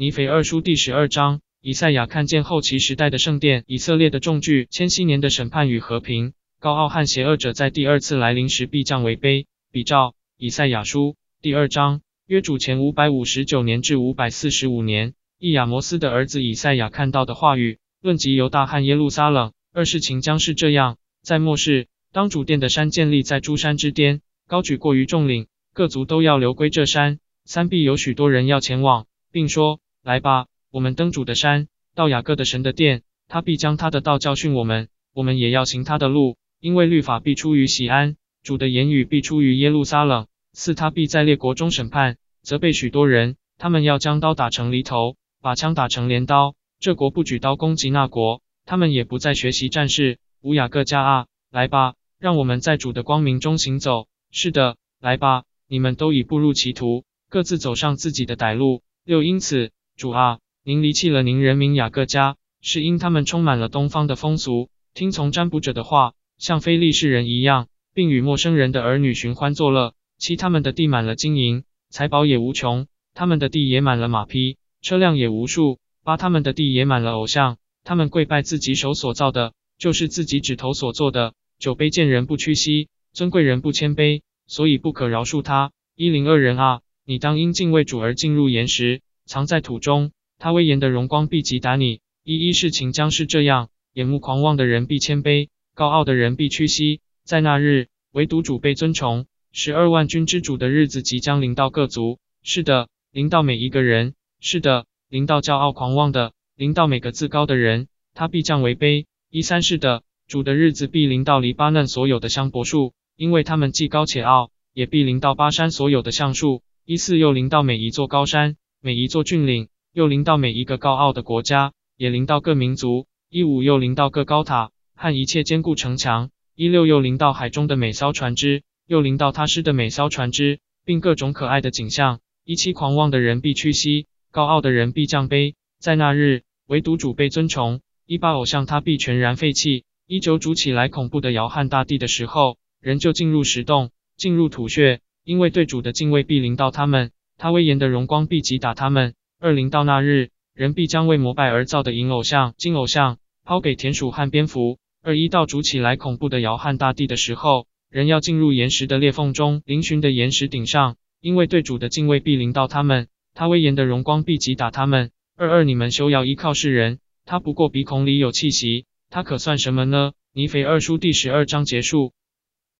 尼腓二书第十二章，以赛亚看见后期时代的圣殿，以色列的重聚，千禧年的审判与和平，高傲和邪恶者在第二次来临时必降为卑。比照以赛亚书第二章，约主前五百五十九年至五百四十五年，伊亚摩斯的儿子以赛亚看到的话语，论及犹大和耶路撒冷。二事情将是这样，在末世，当主殿的山建立在诸山之巅，高举过于众岭，各族都要流归这山，三必有许多人要前往，并说。来吧，我们登主的山，到雅各的神的殿，他必将他的道教训我们，我们也要行他的路，因为律法必出于喜安，主的言语必出于耶路撒冷。四，他必在列国中审判，责备许多人，他们要将刀打成犁头，把枪打成镰刀。这国不举刀攻击那国，他们也不再学习战士。无雅各家啊，来吧，让我们在主的光明中行走。是的，来吧，你们都已步入歧途，各自走上自己的歹路。六，因此。主啊，您离弃了您人民雅各家，是因他们充满了东方的风俗，听从占卜者的话，像非利士人一样，并与陌生人的儿女寻欢作乐。其他们的地满了金银，财宝也无穷；他们的地也满了马匹，车辆也无数。八他们的地也满了偶像，他们跪拜自己手所造的，就是自己指头所做的。酒杯见人不屈膝，尊贵人不谦卑，所以不可饶恕他。一零二人啊，你当因敬畏主而进入岩石。藏在土中，他威严的荣光必击打你。一一事情将是这样：眼目狂妄的人必谦卑，高傲的人必屈膝。在那日，唯独主被尊崇。十二万军之主的日子即将临到各族。是的，临到每一个人。是的，临到骄傲狂妄的，临到每个自高的人，他必降为卑。一三是的，主的日子必临到黎巴嫩所有的香柏树，因为他们既高且傲；也必临到巴山所有的橡树。一四又临到每一座高山。每一座峻岭，又临到每一个高傲的国家，也临到各民族；一五又临到各高塔和一切坚固城墙；一六又临到海中的每艘船只，又临到他施的每艘船只，并各种可爱的景象。一七狂妄的人必屈膝，高傲的人必降卑。在那日，唯独主被尊崇。一八偶像他必全然废弃。一九主起来恐怖的摇撼大地的时候，人就进入石洞，进入土穴，因为对主的敬畏必临到他们。他威严的荣光必击打他们。二零到那日，人必将为膜拜而造的银偶像、金偶像抛给田鼠和蝙蝠。二一到主起来恐怖的摇撼大地的时候，人要进入岩石的裂缝中，嶙峋的岩石顶上，因为对主的敬畏必临到他们。他威严的荣光必击打他们。二二你们休要依靠世人，他不过鼻孔里有气息，他可算什么呢？尼腓二书第十二章结束。